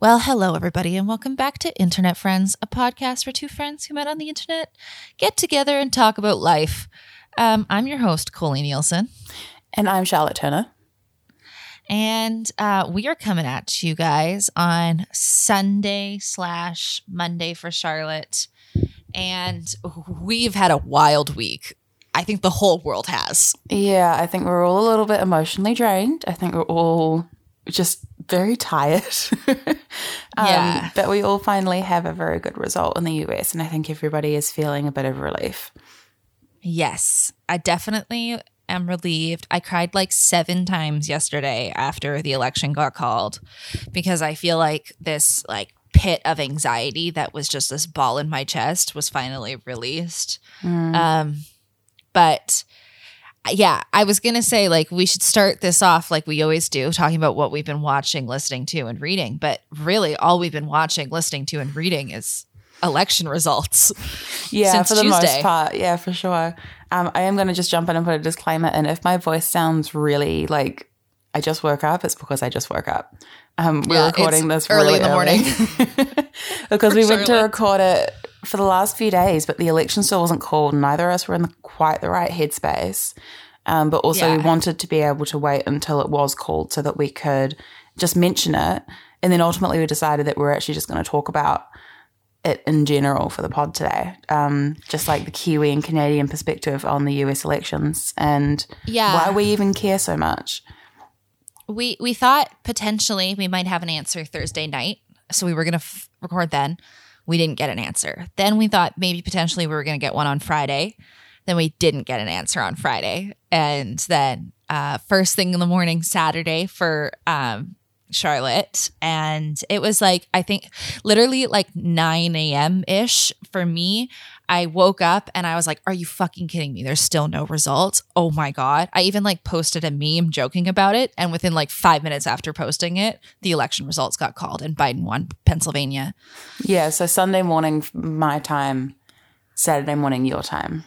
Well, hello, everybody, and welcome back to Internet Friends, a podcast where two friends who met on the internet get together and talk about life. Um, I'm your host, Colleen Nielsen, And I'm Charlotte Turner. and uh, we are coming at you guys on Sunday slash Monday for Charlotte. And we've had a wild week. I think the whole world has. Yeah, I think we're all a little bit emotionally drained. I think we're all just very tired. um, Yeah. But we all finally have a very good result in the US, and I think everybody is feeling a bit of relief. Yes, I definitely am relieved. I cried like seven times yesterday after the election got called because I feel like this like pit of anxiety that was just this ball in my chest was finally released. Um, but yeah, I was gonna say like we should start this off like we always do, talking about what we've been watching, listening to, and reading. But really, all we've been watching, listening to, and reading is election results. Yeah, Since for the Tuesday. most part. Yeah, for sure. Um, I am going to just jump in and put a disclaimer in. If my voice sounds really like I just woke up, it's because I just woke up. Um, we're Yeah, recording this early in the morning. because we went to record it for the last few days, but the election still wasn't called. Neither of us were in the, quite the right headspace. Um, but also, we wanted to be able to wait until it was called so that we could just mention it. And then ultimately, we decided that we're actually just going to talk about it in general for the pod today, um, just like the Kiwi and Canadian perspective on the US elections and Yeah. why we even care so much. we we thought potentially we might have an answer Thursday night, so we were gonna f- record then. We didn't get an answer. Then we thought maybe potentially we were gonna get one on Friday. Then we didn't get an answer on Friday, and then uh, first thing in the morning Saturday for um, Charlotte, and it was like I think literally like nine a.m. ish for me. I woke up and I was like, "Are you fucking kidding me? There's still no results." Oh my god! I even like posted a meme joking about it, and within like five minutes after posting it, the election results got called and Biden won Pennsylvania. Yeah, so Sunday morning, my time, Saturday morning, your time.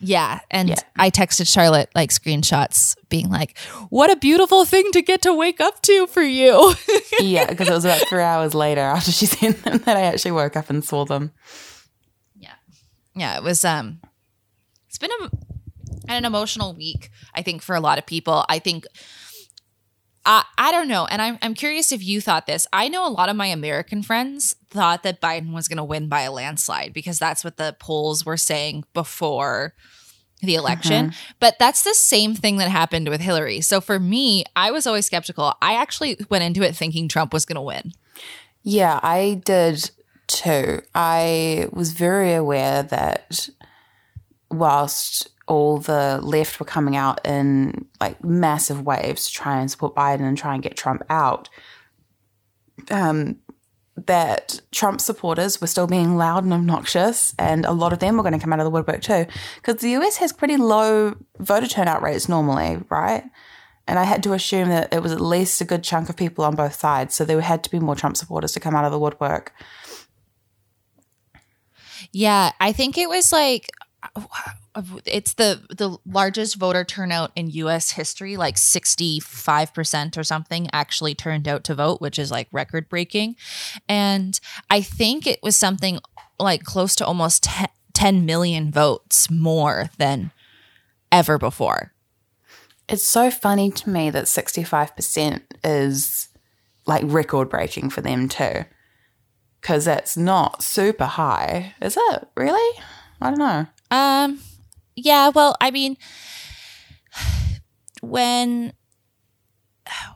Yeah, and Yeah. I texted Charlotte like screenshots, being like, "What a beautiful thing to get to wake up to for you." Yeah, because it was about three hours later after she sent them that I actually woke up and saw them. yeah Yeah. it was um it's been a, an emotional week i think for a lot of people i think I, I don't know and I'm, I'm curious if you thought this. I know a lot of my american friends thought that biden was going to win by a landslide because that's what the polls were saying before the election. Uh-huh. But that's the same thing that happened with hillary. So for me i was always skeptical. I actually went into it thinking trump was going to win. Yeah, I did too. I was very aware that whilst all the left were coming out in like massive waves to try and support Biden and try and get Trump out, um, that Trump supporters were still being loud and obnoxious, and a lot of them were going to come out of the woodwork too, because the US has pretty low voter turnout rates normally, right? And I had to assume that it was at least a good chunk of people on both sides. So there had to be more Trump supporters to come out of the woodwork. Yeah, I think it was like it's the the largest voter turnout in US history, like 65% or something actually turned out to vote, which is like record breaking. And I think it was something like close to almost 10 10 million votes more than ever before. It's so funny to me that 65% is like record breaking for them too. Because that's not super high, is it? Really? I don't know. Um, yeah. Well, I mean, when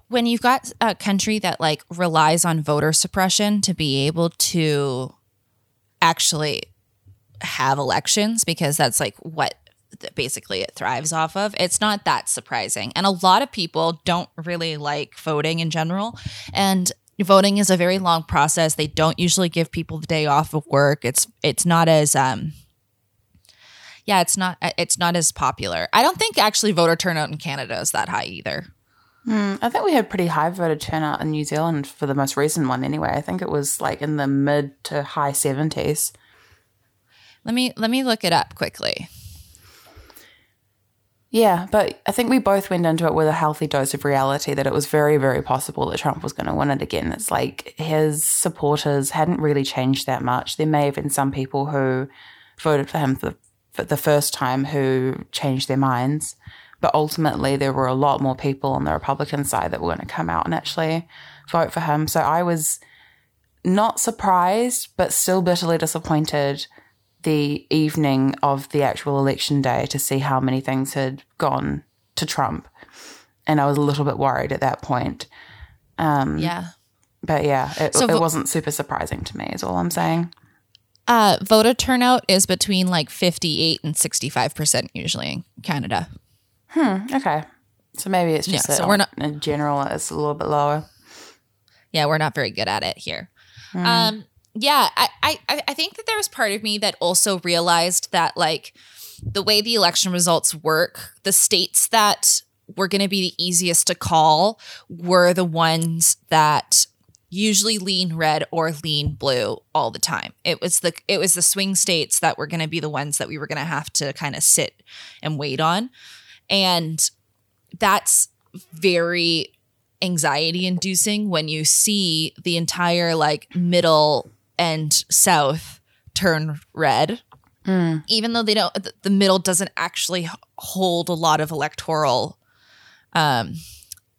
when you've got a country that like relies on voter suppression to be able to actually have elections, because that's like what basically it thrives off of. It's not that surprising, and a lot of people don't really like voting in general, and voting is a very long process. They don't usually give people the day off of work. It's it's not as um yeah, it's not it's not as popular. I don't think actually voter turnout in Canada is that high either. Mm, I think we had pretty high voter turnout in New Zealand for the most recent one anyway. I think it was like in the mid to high 70s. Let me let me look it up quickly. Yeah, but I think we both went into it with a healthy dose of reality that it was very, very possible that Trump was going to win it again. It's like his supporters hadn't really changed that much. There may have been some people who voted for him for, for the first time who changed their minds, but ultimately there were a lot more people on the Republican side that were going to come out and actually vote for him. So I was not surprised, but still bitterly disappointed the evening of the actual election day to see how many things had gone to Trump. And I was a little bit worried at that point. Um, Yeah. But yeah, it, So it wasn't super surprising to me, is all I'm saying. Uh, voter turnout is between like 58 and 65% usually in Canada. Hmm. Okay. So maybe it's just Yeah, that so we're not- in general, it's a little bit lower. Yeah, we're not very good at it here. Um, yeah, I, I, I think that there was part of me that also realized that like the way the election results work, the states that were going to be the easiest to call were the ones that usually lean red or lean blue all the time. It was the it was the swing states that were going to be the ones that we were going to have to kind of sit and wait on. And that's very anxiety inducing when you see the entire like middle and south turn red even though they don't the middle doesn't actually hold a lot of electoral um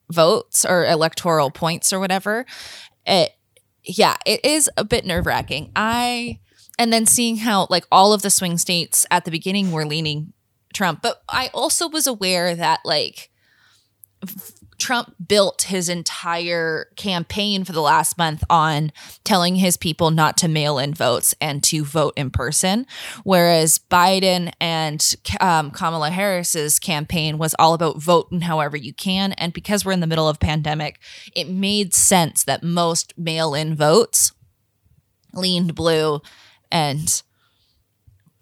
votes or electoral points or whatever it yeah it is a bit nerve-wracking. I and then seeing how like all of the swing states at the beginning were leaning trump but i also was aware that like Trump built his entire campaign for the last month on telling his people not to mail in votes and to vote in person. Whereas Biden and um, Kamala Harris's campaign was all about voting however you can. And because we're in the middle of pandemic, it made sense that most mail in votes leaned blue and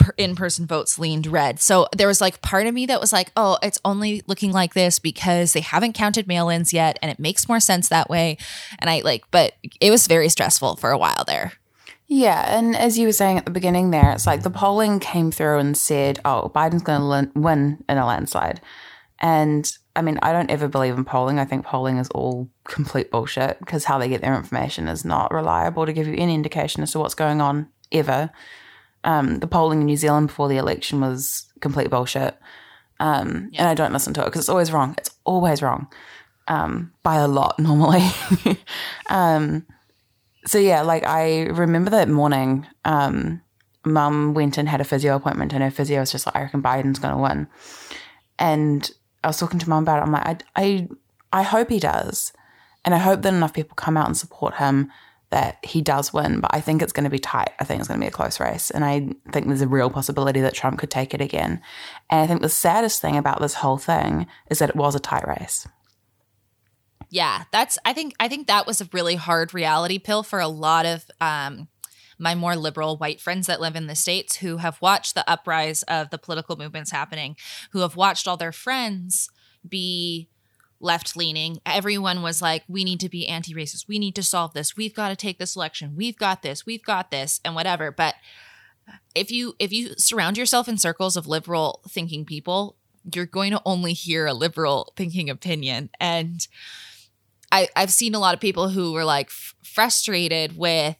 per- in-person votes leaned red. So there was like part of me that was like, "Oh, it's only looking like this because they haven't counted mail-ins yet and it makes more sense that way." And I like but it was very stressful for a while there. Yeah, and as you were saying at the beginning there, it's like the polling came through and said, oh, Biden's going to win in a landslide. And I mean, I don't ever believe in polling. I think polling is all complete bullshit because how they get their information is not reliable to give you any indication as to what's going on ever. Um, the polling in New Zealand before the election was complete bullshit. Um, And I don't listen to it because it's always wrong. It's always wrong um, by a lot normally. um, so yeah, like I remember that morning, um, mum went and had a physio appointment, and her physio was just like, I reckon Biden's going to win. And I was talking to mum about it. I'm like, I, I, I hope he does, and I hope that enough people come out and support him that he does win. But I think it's going to be tight. I think it's going to be a close race, and I think there's a real possibility that Trump could take it again. And I think the saddest thing about this whole thing is that it was a tight race. Yeah, that's I think I think that was a really hard reality pill for a lot of um my more liberal white friends that live in the states who have watched the uprise of the political movements happening, who have watched all their friends be left leaning. Everyone was like, we need to be anti racist. We need to solve this. We've got to take this election. We've got this. We've got this, and whatever. But if you if you surround yourself in circles of liberal thinking people, you're going to only hear a liberal thinking opinion. And I, I've seen a lot of people who were like f- frustrated with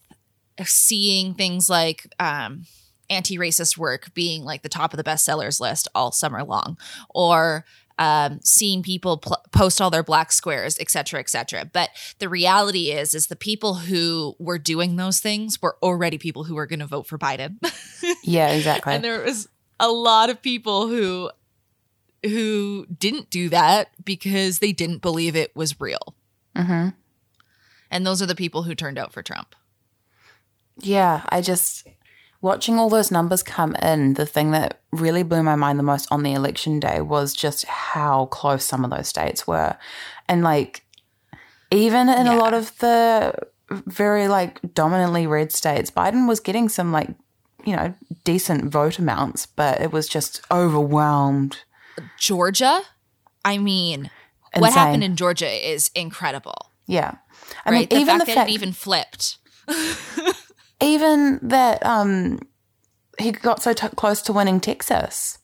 seeing things like um, anti-racist work being like the top of the bestsellers list all summer long, or um, seeing people pl- post all their black squares, et cetera, et cetera. But the reality is, is the people who were doing those things were already people who were going to vote for Biden, Yeah, exactly. and there was a lot of people who who didn't do that because they didn't believe it was real. mm-hmm. And those are the people who turned out for Trump. Yeah, I just watching all those numbers come in, the thing that really blew my mind the most on the election day was just how close some of those states were. And like even in Yeah. a lot of the very like dominantly red states, Biden was getting some like, you know, decent vote amounts, but it was just overwhelmed. Georgia, I mean, what happened in Georgia is incredible. Yeah. I right? mean, the even fact the that it even flipped. even that um he got so t- close to winning Texas.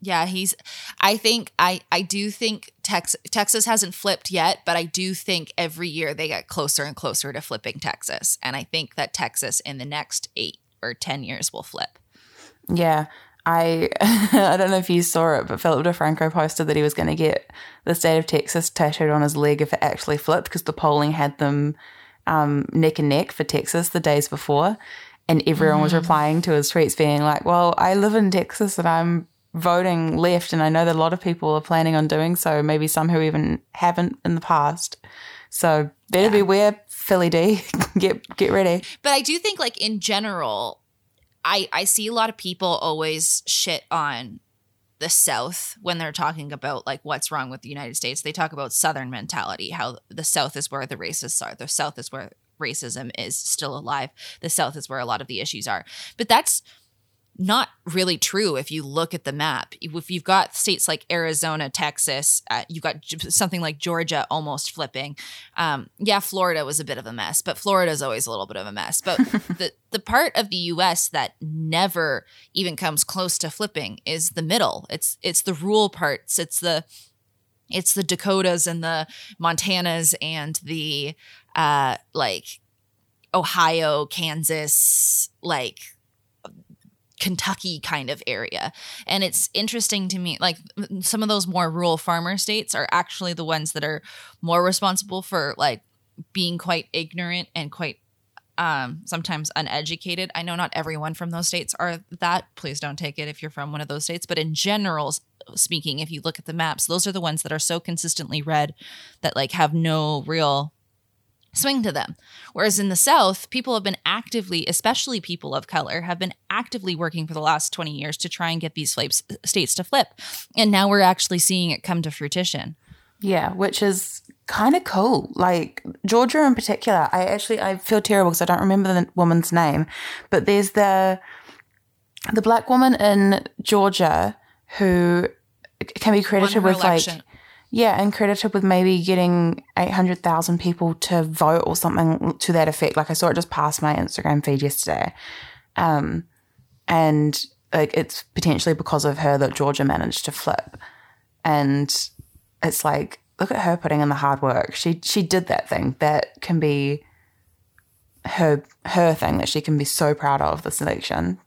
Yeah, he's. I think I I do think Texas Texas hasn't flipped yet, but I do think every year they get closer and closer to flipping Texas, and I think that Texas in the next eight or ten years will flip. Yeah, I I don't know if you saw it, but Philip DeFranco posted that he was going to get the state of Texas tattooed on his leg if it actually flipped because the polling had them um, neck and neck for Texas the days before, and everyone mm. was replying to his tweets being like, "Well, I live in Texas and I'm voting left, and I know that a lot of people are planning on doing so. Maybe some who even haven't in the past. So better yeah. beware, Philly D. get get ready. But I do think, like in general, I I see a lot of people always shit on the South when they're talking about like what's wrong with the United States. They talk about Southern mentality, how the South is where the racists are. The South is where racism is still alive. The South is where a lot of the issues are. But that's not really true if you look at the map. If you've got states like Arizona, Texas, uh, you've got something like Georgia almost flipping. Um, yeah, Florida was a bit of a mess, but Florida is always a little bit of a mess. But the the part of the U.S. that never even comes close to flipping is the middle. It's it's the rural parts. It's the it's the Dakotas and the Montanas and the uh, like Ohio, Kansas, like Kentucky kind of area. And it's interesting to me, like some of those more rural farmer states are actually the ones that are more responsible for like being quite ignorant and quite um, sometimes uneducated. I know not everyone from those states are that. Please don't take it if you're from one of those states. But in general, speaking, if you look at the maps, those are the ones that are so consistently red that like have no real swing to them. Whereas in the South, people have been actively, especially people of color, have been actively working for the last 20 years to try and get these flips, states to flip. And now we're actually seeing it come to fruition. Yeah, which is kind of cool. Like Georgia in particular, I actually I feel terrible because I don't remember the woman's name, but there's the the black woman in Georgia who can be credited with election. like yeah, and credited with maybe getting 800,000 people to vote or something to that effect. Like I saw it just pass my Instagram feed yesterday. Um, and like it's potentially because of her that Georgia managed to flip. And it's like, look at her putting in the hard work. She she did that thing that can be her her thing that she can be so proud of this election.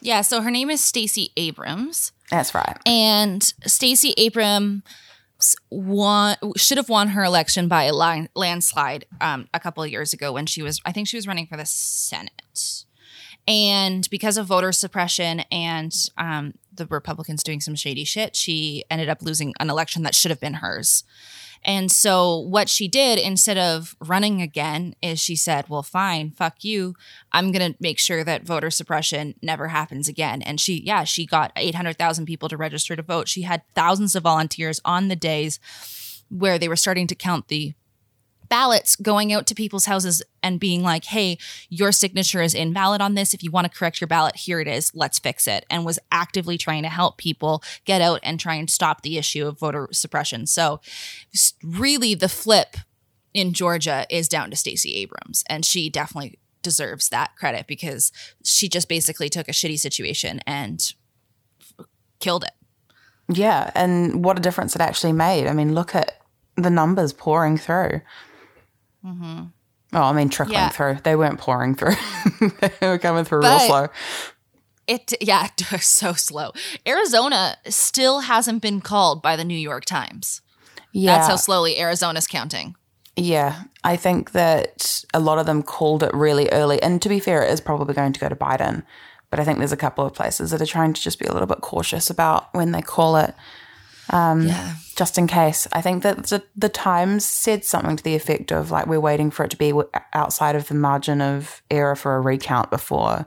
Yeah, so her name is Stacey Abrams. That's right. And Stacey Abrams won should have won her election by a landslide um, a couple of years ago when she was I think she was running for the Senate. And because of voter suppression and um, the Republicans doing some shady shit, she ended up losing an election that should have been hers. And so what she did instead of running again is she said, "Well, fine, fuck you. I'm going to make sure that voter suppression never happens again." And she yeah, she got 800,000 people to register to vote. She had thousands of volunteers on the days where they were starting to count the ballots going out to people's houses and being like, hey, your signature is invalid on this. If you want to correct your ballot, here it is. Let's fix it. And was actively trying to help people get out and try and stop the issue of voter suppression. So, really, the flip in Georgia is down to Stacey Abrams. And she definitely deserves that credit because she just basically took a shitty situation and killed it. Yeah. And what a difference it actually made. I mean, look at the numbers pouring through. Mm-hmm. Oh, I mean, trickling yeah. through. They weren't pouring through. they were coming through but real slow. It yeah, so slow. Arizona still hasn't been called by the New York Times. Yeah, that's how slowly Arizona's counting. Yeah, I think that a lot of them called it really early. And to be fair, it is probably going to go to Biden. But I think there's a couple of places that are trying to just be a little bit cautious about when they call it. Um, yeah just in case. I think that the, the, Times said something to the effect of like we're waiting for it to be outside of the margin of error for a recount before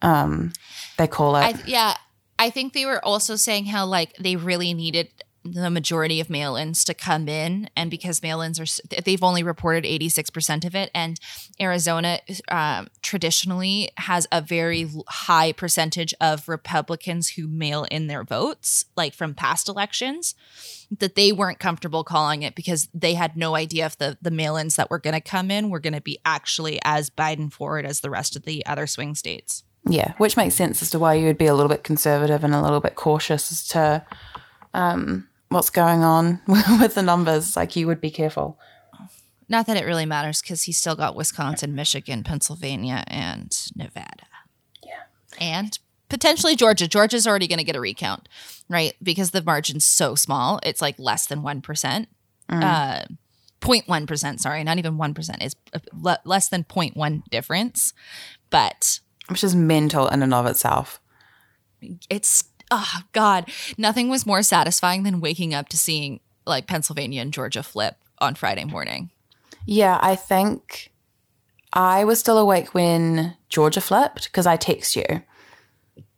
um, they call it. I, yeah, I think they were also saying how like they really needed the majority of mail-ins to come in. And because mail-ins are they've only reported 86% of it. And arizona um, traditionally has a very high percentage of republicans who mail in their votes like from past elections that they weren't comfortable calling it because they had no idea if the, the mail-ins that were going to come in were going to be actually as biden forward as the rest of the other swing states. Yeah, which makes sense as to why you would be a little bit conservative and a little bit cautious as to um, what's going on with the numbers. Like you would be careful. Not that it really matters because he's still got Wisconsin, Michigan, Pennsylvania, and Nevada. Yeah. And potentially Georgia. Georgia's already going to get a recount, right? Because the margin's so small. It's like less than 1%. Uh, 0.1%, sorry, not even 1%. Is le- less than 0.1 difference. But Which is mental in and of itself. it's, oh, God, nothing was more satisfying than waking up to seeing like Pennsylvania and Georgia flip on Friday morning. Yeah, I think I was still awake when Georgia flipped because I text you.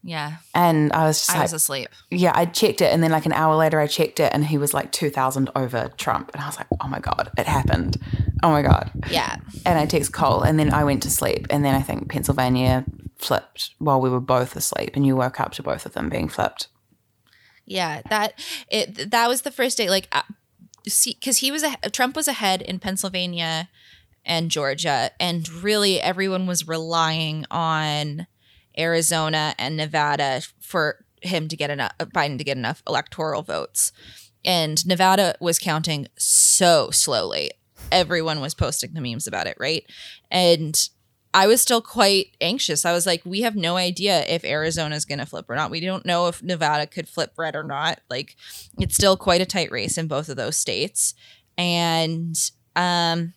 Yeah. And I was just I like, was asleep. yeah, I checked it. And then, like, an hour later, I checked it and he was like 2,000 over Trump. And I was like, oh my God, it happened. Oh my God. Yeah. And I text Cole and then I went to sleep. And then I think Pennsylvania flipped while we were both asleep. And you woke up to both of them being flipped. Yeah, that it that was the first day. Like, uh, because he was a, Trump was ahead in Pennsylvania and Georgia, and really everyone was relying on Arizona and Nevada for him to get enough Biden to get enough electoral votes. And Nevada was counting so slowly. Everyone was posting the memes about it, right? And I was still quite anxious. I was like, we have no idea if Arizona is going to flip or not. We don't know if Nevada could flip red or not. Like, it's still quite a tight race in both of those states. And, um,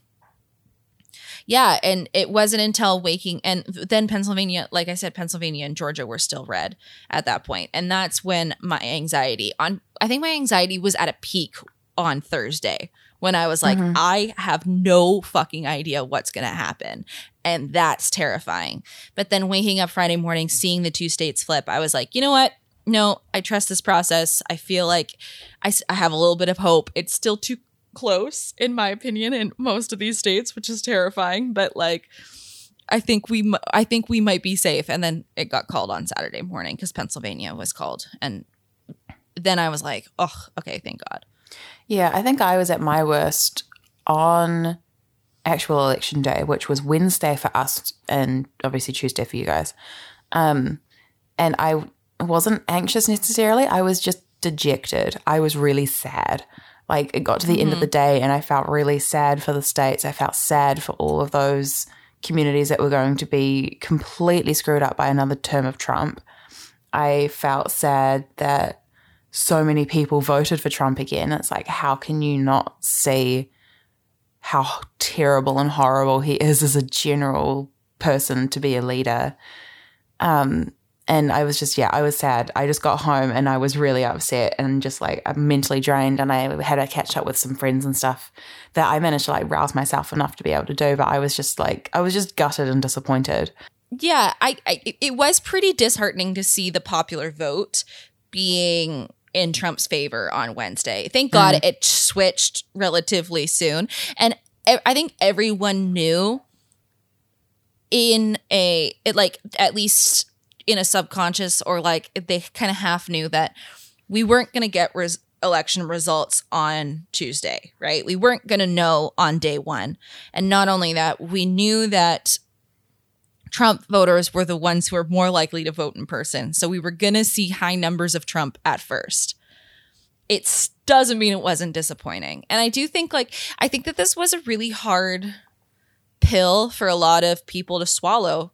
yeah, and it wasn't until waking, and then Pennsylvania, like I said, Pennsylvania and Georgia were still red at that point, and that's when my anxiety on, I think my anxiety was at a peak on Thursday when I was like, mm-hmm. I have no fucking idea what's going to happen. And that's terrifying. But then waking up Friday morning, seeing the two states flip, I was like, you know what? No, I trust this process. I feel like I, I have a little bit of hope. It's still too close, in my opinion, in most of these states, which is terrifying. But like, I think we, I think we might be safe. And then it got called on Saturday morning because Pennsylvania was called, and then I was like, oh, okay, thank God. Yeah, I think I was at my worst on actual election day, which was Wednesday for us and obviously Tuesday for you guys. Um, and I wasn't anxious necessarily. I was just dejected. I was really sad. Like it got to the end of the day and I felt really sad for the states. I felt sad for all of those communities that were going to be completely screwed up by another term of Trump. I felt sad that so many people voted for Trump again. It's like, how can you not see how terrible and horrible he is as a general person to be a leader? Um, and I was just, yeah, I was sad. I just got home and I was really upset and just like mentally drained. And I had a catch up with some friends and stuff that I managed to like rouse myself enough to be able to do. But I was just like, I was just gutted and disappointed. yeah I, I it was pretty disheartening to see the popular vote being in trump's favor on wednesday thank god mm-hmm. it switched relatively soon and I think everyone knew in a it like at least in a subconscious or like they kind of half knew that we weren't going to get res- election results on Tuesday, right? We weren't going to know on day 1. And not only that, we knew that Trump voters were the ones who were more likely to vote in person. So we were going to see high numbers of Trump at first. It doesn't mean it wasn't disappointing. And I do think like I think that this was a really hard pill for a lot of people to swallow.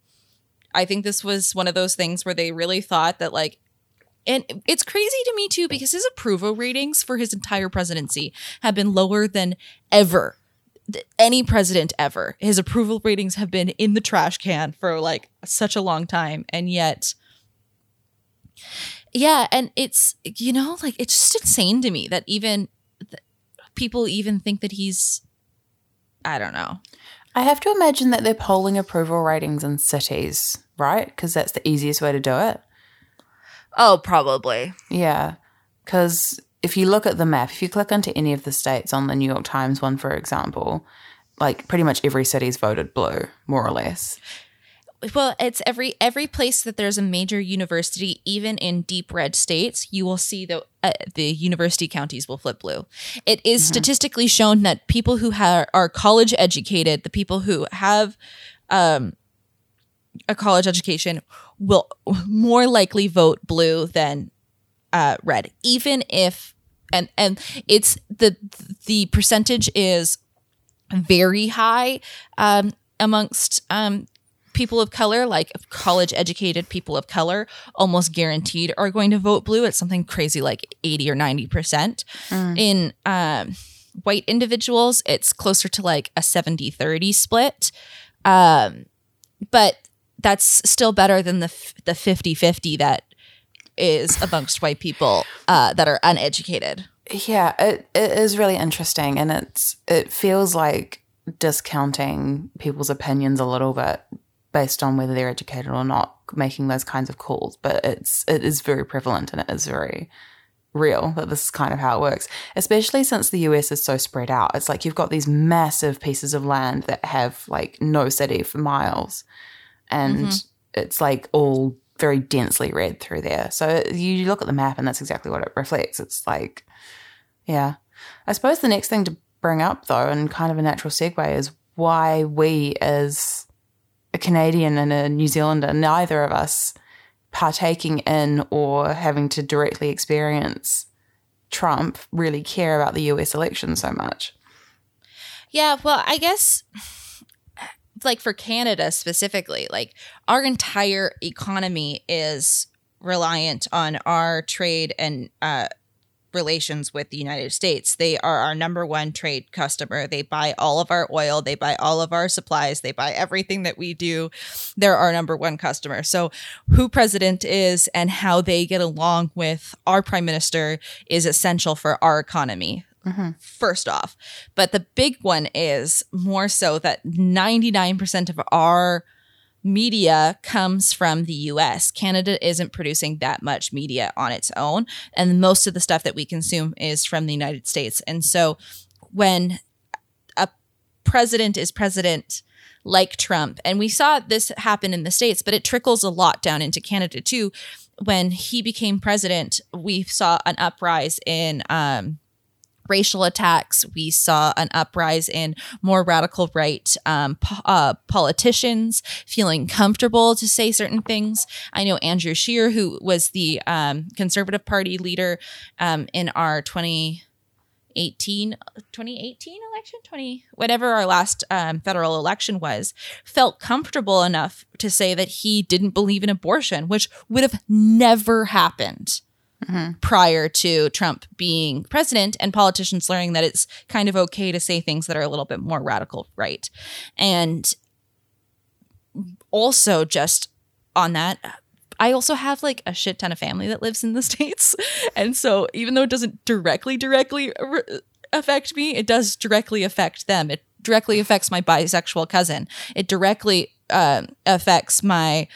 I think this was one of those things where they really thought that like and it's crazy to me too because his approval ratings for his entire presidency have been lower than ever any president ever. His approval ratings have been in the trash can for like such a long time and yet yeah, and it's you know like it's just insane to me that even th- people even think that he's I don't know. I have to imagine that they're polling approval ratings in cities, right? Because that's the easiest way to do it. Oh, probably. Yeah. Because if you look at the map, if you click onto any of the states on the New York Times one, for example, like pretty much every city's voted blue, more or less. Well, it's every every place that there's a major university, even in deep red states, you will see the uh, the university counties will flip blue. It is statistically shown that people who ha- are college educated, the people who have um, a college education, will more likely vote blue than uh, red, even if and and it's the the percentage is very high um, amongst um, people of color, like college educated people of color, almost guaranteed are going to vote blue. It's something crazy like 80 or 90%. Mm. In um, white individuals, it's closer to like a 70 30 split. Um, but that's still better than the the 50 50 that is amongst white people uh, that are uneducated. Yeah, it, it is really interesting, and it's it feels like discounting people's opinions a little bit based on whether they're educated or not, making those kinds of calls. But it's it is very prevalent and it is very real that this is kind of how it works. Especially since the US is so spread out. It's like you've got these massive pieces of land that have like no city for miles. And mm-hmm. it's like all very densely red through there. So you look at the map and that's exactly what it reflects. It's like yeah. I suppose the next thing to bring up though and kind of a natural segue is why we as a Canadian and a New Zealander, neither of us partaking in or having to directly experience Trump really care about the US election so much. Yeah, well, I guess like for Canada specifically, like our entire economy is reliant on our trade and uh, relations with the United States. They are our number one trade customer. They buy all of our oil, they buy all of our supplies, they buy everything that we do. They're our number one customer. So, who president is and how they get along with our prime minister is essential for our economy. Mm-hmm. First off, but the big one is more so that 99% of our media comes from the US. Canada isn't producing that much media on its own. And most of the stuff that we consume is from the United States. And so when a president is president, like Trump. And we saw this happen in the States, but it trickles a lot down into Canada too. When he became president, we saw an uprise in um, racial attacks. We saw an uprise in more radical right um, po- uh, politicians feeling comfortable to say certain things. I know Andrew Scheer, who was the um, Conservative Party leader um, in our 2018 2018 election 20 whatever our last um, federal election was felt comfortable enough to say that he didn't believe in abortion which would have never happened mm-hmm. prior to Trump being president and politicians learning that it's kind of okay to say things that are a little bit more radical right. And also, just on that, I also have like a shit ton of family that lives in the States. And so, even though it doesn't directly, directly re- affect me, it does directly affect them. It directly affects my bisexual cousin. It directly uh, affects my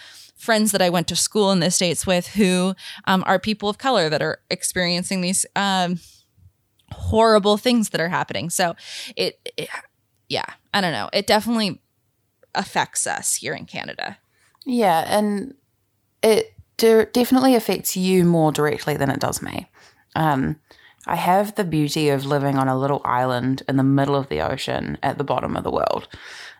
friends that I went to school in the States with who um, are people of color that are experiencing these um, horrible things that are happening. So it, it, yeah, I don't know. It definitely affects us here in Canada. Yeah. And it de- definitely affects you more directly than it does me. Um, I have the beauty of living on a little island in the middle of the ocean at the bottom of the world,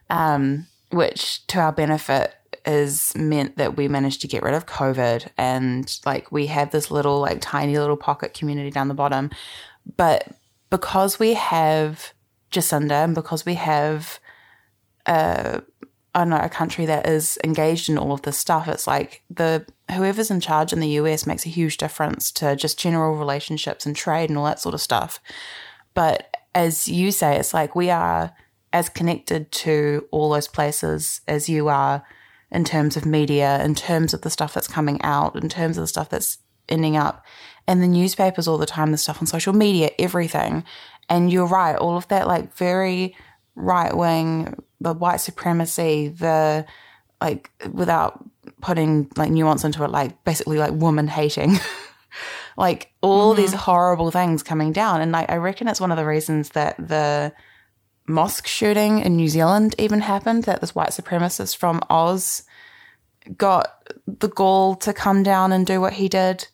um, which to our benefit is meant that we managed to get rid of COVID and like we have this little like tiny little pocket community down the bottom. But because we have Jacinda and because we have uh I don't know, a country that is engaged in all of this stuff, it's like the whoever's in charge in the US makes a huge difference to just general relationships and trade and all that sort of stuff. But as you say, it's like we are as connected to all those places as you are in terms of media, in terms of the stuff that's coming out, in terms of the stuff that's ending up in the newspapers all the time, the stuff on social media, everything. And you're right, all of that like very right wing, the white supremacy, the like without putting like nuance into it, like basically like woman hating. like all mm-hmm. these horrible things coming down. And like I reckon it's one of the reasons that the mosque shooting in New Zealand even happened that this white supremacist from Oz got the gall to come down and do what he did.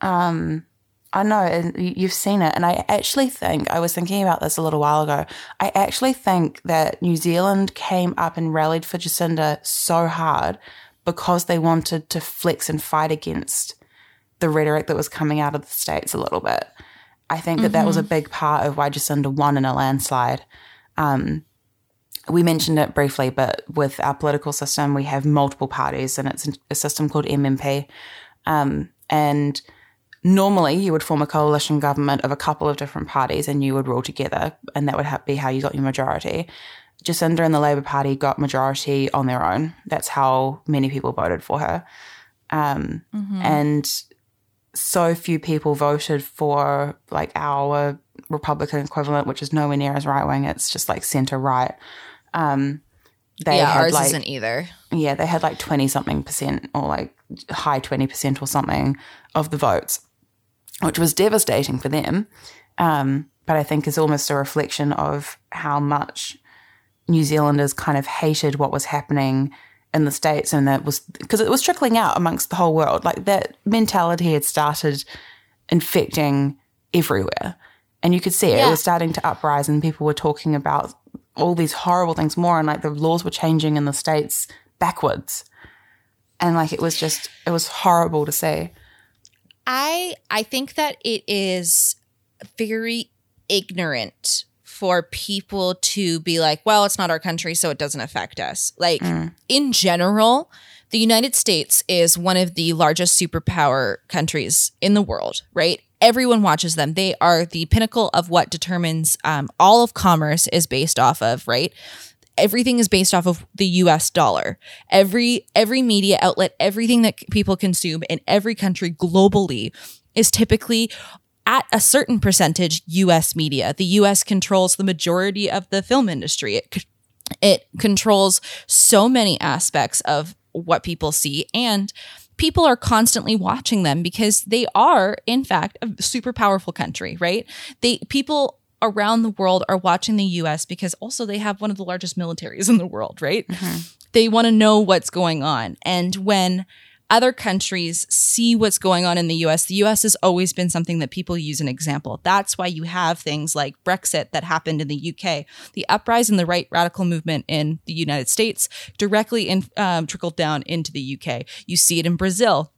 Um, I know, and you've seen it. And I actually think, I was thinking about this a little while ago. I actually think that New Zealand came up and rallied for Jacinda so hard because they wanted to flex and fight against the rhetoric that was coming out of the states a little bit. I think that mm-hmm. that was a big part of why Jacinda won in a landslide. Um, we mentioned it briefly, but with our political system, we have multiple parties, and it's a system called MMP. Um, and normally, you would form a coalition government of a couple of different parties, and you would rule together, and that would be how you got your majority. Jacinda and the Labour Party got majority on their own. That's how many people voted for her. Um, mm-hmm. And so few people voted for like our Republican equivalent, which is nowhere near as right wing. It's just like center right. Um, they yeah, ours like, isn't either. Yeah, they had like twenty something percent or like high twenty percent or something of the votes, which was devastating for them. Um, but I think is almost a reflection of how much New Zealanders kind of hated what was happening in the states, and that was because it was trickling out amongst the whole world. Like that mentality had started infecting everywhere, and you could see it. Yeah. It was starting to uprise, and people were talking about all these horrible things more, and like the laws were changing in the states backwards, and like it was just it was horrible to see. I I think that it is very ignorant for people to be like, well, it's not our country, so it doesn't affect us. Like, mm. in general, the United States is one of the largest superpower countries in the world, right? Everyone watches them. They are the pinnacle of what determines um, all of commerce is based off of, right? everything is based off of the US dollar. Every every media outlet, everything that people consume in every country globally is typically at a certain percentage US media. The US controls the majority of the film industry. It it controls so many aspects of what people see and people are constantly watching them because they are in fact a super powerful country, right? They people around the world are watching the US because also they have one of the largest militaries in the world, right? Mm-hmm. They want to know what's going on. And when other countries see what's going on in the US, the US has always been something that people use an example. That's why you have things like Brexit that happened in the UK. The uprise in the right radical movement in the United States directly in, um, trickled down into the UK. You see it in Brazil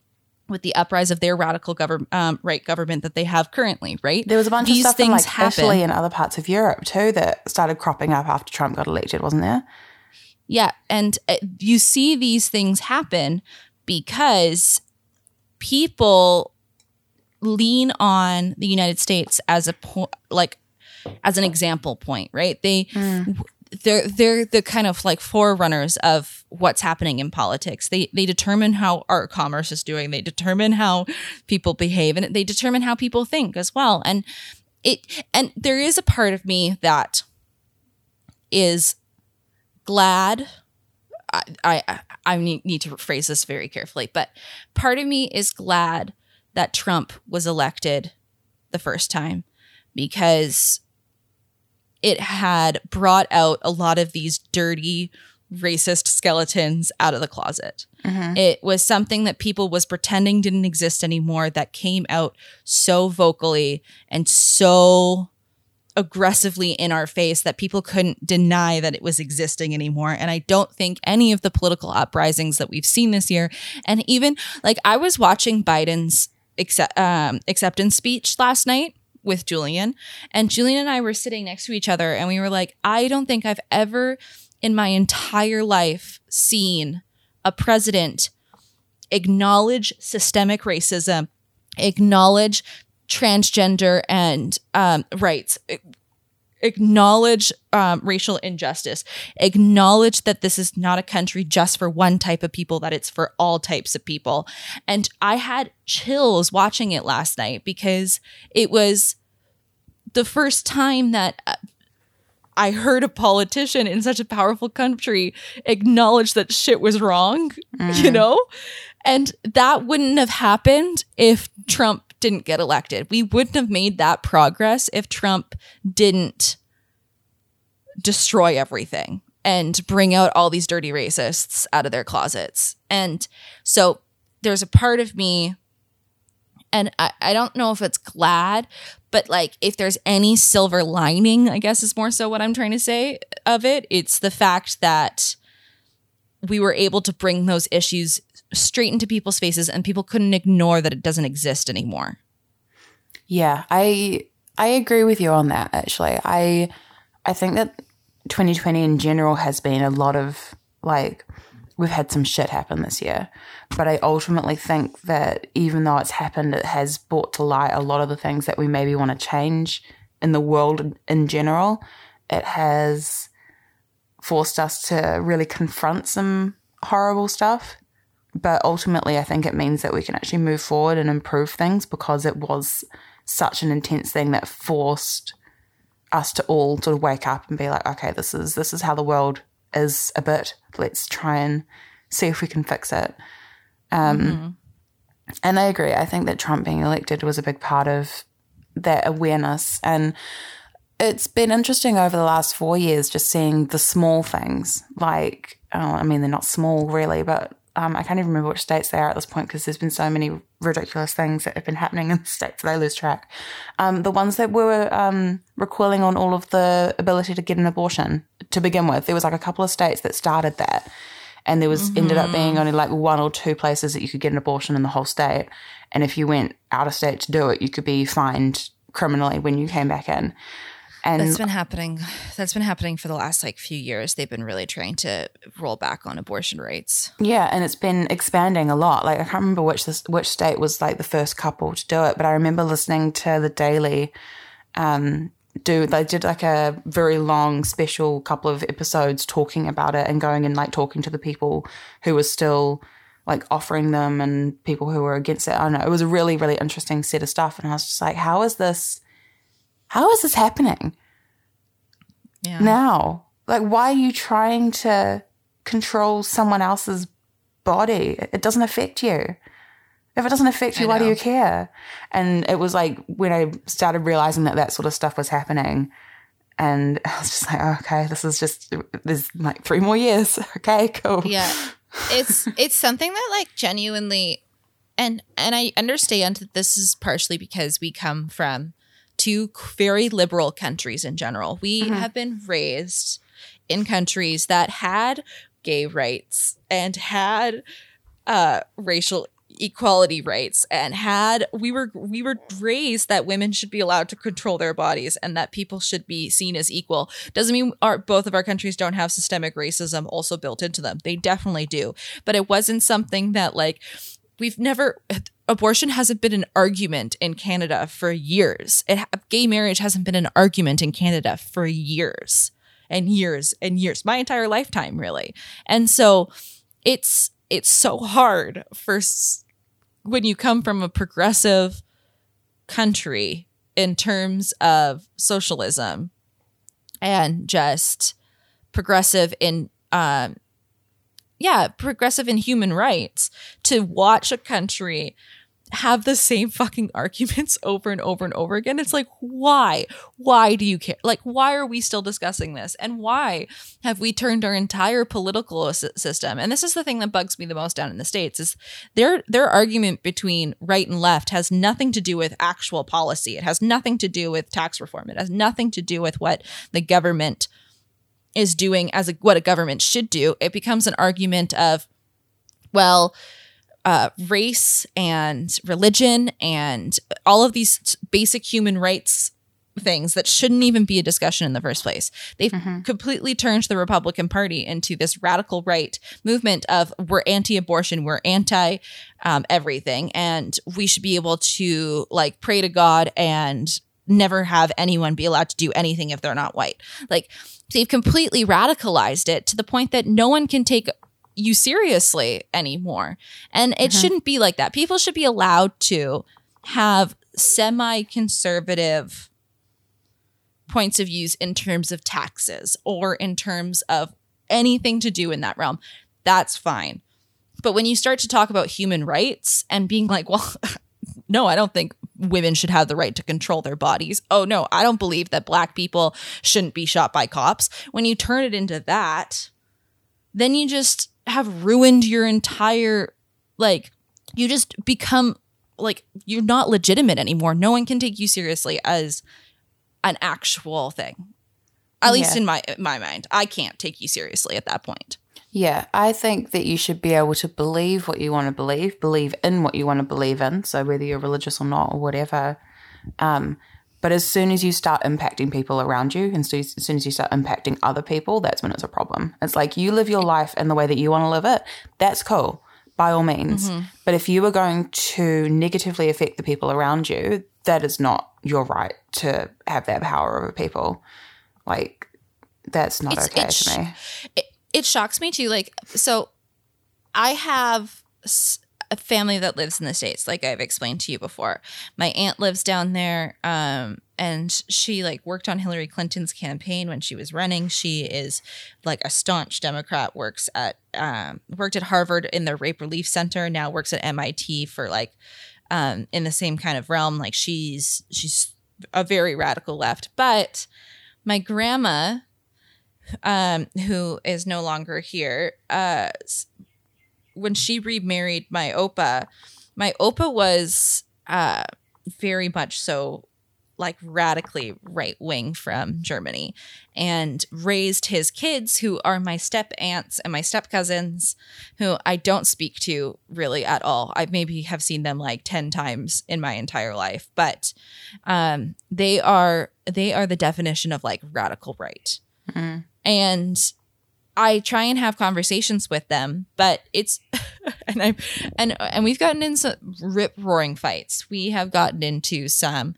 with the uprise of their radical government, um, right government that they have currently, right? There was a bunch These of stuff things in like happen. Italy and other parts of Europe too that started cropping up after Trump got elected, wasn't there? Yeah, and uh, you see these things happen because people lean on the United States as a point, like as an example point, right? They mm. they're they're the kind of like forerunners of what's happening in politics. They they determine how our commerce is doing. They determine how people behave, and they determine how people think as well. And it and there is a part of me that is glad I, I, I need, need to phrase this very carefully, but part of me is glad that Trump was elected the first time because it had brought out a lot of these dirty racist skeletons out of the closet. Mm-hmm. It was something that people was pretending didn't exist anymore that came out so vocally and so aggressively in our face that people couldn't deny that it was existing anymore. And I don't think any of the political uprisings that we've seen this year, and even like I was watching Biden's accept, um, acceptance speech last night with Julian, and Julian and I were sitting next to each other, and we were like, I don't think I've ever in my entire life seen a president acknowledge systemic racism acknowledge transgender and um, rights acknowledge um, racial injustice acknowledge that this is not a country just for one type of people that it's for all types of people and i had chills watching it last night because it was the first time that uh, I heard a politician in such a powerful country acknowledge that shit was wrong, mm. you know? And that wouldn't have happened if Trump didn't get elected. We wouldn't have made that progress if Trump didn't destroy everything and bring out all these dirty racists out of their closets. And so there's a part of me, and I, I don't know if it's glad, but like if there's any silver lining, I guess is more so what I'm trying to say of it. It's the fact that we were able to bring those issues straight into people's faces and people couldn't ignore that it doesn't exist anymore. Yeah, I I agree with you on that actually. I I think that 2020 in general has been a lot of like we've had some shit happen this year. But I ultimately think that even though it's happened, it has brought to light a lot of the things that we maybe want to change in the world in general. It has forced us to really confront some horrible stuff. But ultimately, I think it means that we can actually move forward and improve things because it was such an intense thing that forced us to all sort of wake up and be like, okay, this is this is how the world is a bit. Let's try and see if we can fix it. Um, mm-hmm. And I agree. I think that Trump being elected was a big part of that awareness. And it's been interesting over the last four years just seeing the small things. Like, oh, I mean, they're not small really, but um, I can't even remember which states they are at this point because there's been so many ridiculous things that have been happening in the states that I lose track. Um, the ones that were um, recoiling on all of the ability to get an abortion to begin with, there was like a couple of states that started that, and there was mm-hmm. ended up being only like one or two places that you could get an abortion in the whole state, and if you went out of state to do it, you could be fined criminally when you came back in. And that's been happening. That's been happening for the last like few years. They've been really trying to roll back on abortion rates. Yeah, and it's been expanding a lot. Like I can't remember which this, which state was like the first couple to do it, but I remember listening to the Daily. Um, do they did like a very long special couple of episodes talking about it and going and like talking to the people who were still like offering them and people who were against it. I don't know. It was a really, really interesting set of stuff. And I was just like, how is this how is this happening yeah. now? Like, why are you trying to control someone else's body? It doesn't affect you. If it doesn't affect you, why do you care? And it was like when I started realizing that that sort of stuff was happening. And I was just like, oh, okay, this is just, there's like three more years. Okay, cool. Yeah. It's, it's something that like genuinely, and, and I understand that this is partially because we come from two very liberal countries in general. We mm-hmm. have been raised in countries that had gay rights and had uh, racial equality rights and had we were we were raised that women should be allowed to control their bodies and that people should be seen as equal doesn't mean our both of our countries don't have systemic racism also built into them they definitely do but it wasn't something that like we've never abortion hasn't been an argument in Canada for years. It, gay marriage hasn't been an argument in Canada for years and years and years, my entire lifetime, really. And so it's it's so hard for when you come from a progressive country in terms of socialism and just progressive in um, yeah, progressive in human rights to watch a country have the same fucking arguments over and over and over again. It's like, why? Why do you care? Like, why are we still discussing this? And why have we turned our entire political system? And this is the thing that bugs me the most down in the States is their their argument between right and left has nothing to do with actual policy. It has nothing to do with tax reform. It has nothing to do with what the government is doing as a, what a government should do, it becomes an argument of, well, uh, race and religion and all of these basic human rights things that shouldn't even be a discussion in the first place. They've mm-hmm. completely turned the Republican Party into this radical right movement of we're anti-abortion, we're anti um, everything, and we should be able to like pray to God and never have anyone be allowed to do anything if they're not white. Like they've completely radicalized it to the point that no one can take you seriously anymore. And it mm-hmm. shouldn't be like that. People should be allowed to have semi conservative points of views in terms of taxes or in terms of anything to do in that realm. That's fine. But when you start to talk about human rights and being like, well, no, I don't think women should have the right to control their bodies. Oh, no, I don't believe that black people shouldn't be shot by cops. When you turn it into that, then you just have ruined your entire, like, you just become like, you're not legitimate anymore. No one can take you seriously as an actual thing. At least in my my mind, I can't take you seriously at that point. Yeah, I think that you should be able to believe what you want to believe, believe in what you want to believe in. So whether you're religious or not or whatever. Um, but as soon as you start impacting people around you, and so as soon as you start impacting other people, that's when it's a problem. It's like you live your life in the way that you want to live it. That's cool, by all means. But if you are going to negatively affect the people around you, that is not your right to have that power over people. Like that's not It's- okay it's- to me. it, it shocks me too. Like, so I have a family that lives in the States, like I've explained to you before. My aunt lives down there, um, and she like worked on Hillary Clinton's campaign when she was running. She is like a staunch Democrat, works at um, worked at Harvard in the Rape Relief Center, now works at MIT for like um, in the same kind of realm. Like she's she's a very radical left, but my grandma um, who is no longer here, uh, when she remarried my opa, my opa was uh, very much so like radically right wing from Germany and raised his kids who are my step aunts and my step cousins who I don't speak to really at all. I maybe have seen them like 10 times in my entire life, but um they are they are the definition of like radical right Mm. And I try and have conversations with them, but it's and I and and we've gotten in some rip roaring fights. We have gotten into some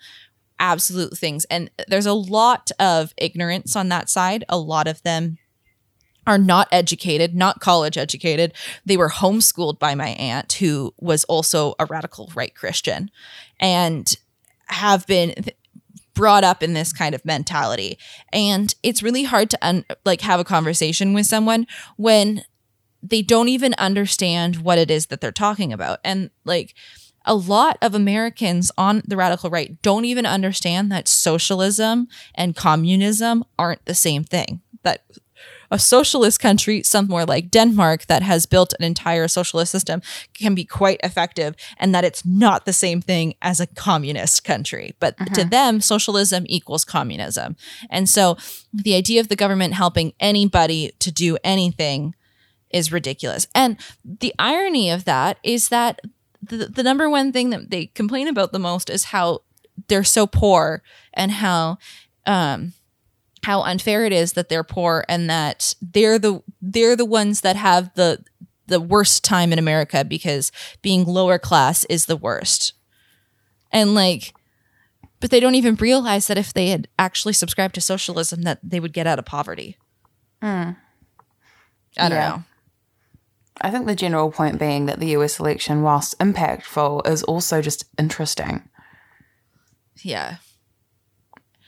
absolute things, and there's a lot of ignorance on that side. A lot of them are not educated, not college educated. They were homeschooled by my aunt, who was also a radical right Christian, and have been brought up in this kind of mentality and it's really hard to un- like have a conversation with someone when they don't even understand what it is that they're talking about and like a lot of Americans on the radical right don't even understand that socialism and communism aren't the same thing. That a socialist country, somewhere like Denmark, that has built an entire socialist system, can be quite effective, and that it's not the same thing as a communist country. But to them, socialism equals communism. And so the idea of the government helping anybody to do anything is ridiculous. And the irony of that is that the, the number one thing that they complain about the most is how they're so poor and how um how unfair it is that they're poor and that they're the they're the ones that have the the worst time in America because being lower class is the worst. And like but they don't even realize that if they had actually subscribed to socialism that they would get out of poverty. Mm. I don't Yeah. know. I think the general point being that the US election, whilst impactful, is also just interesting Yeah.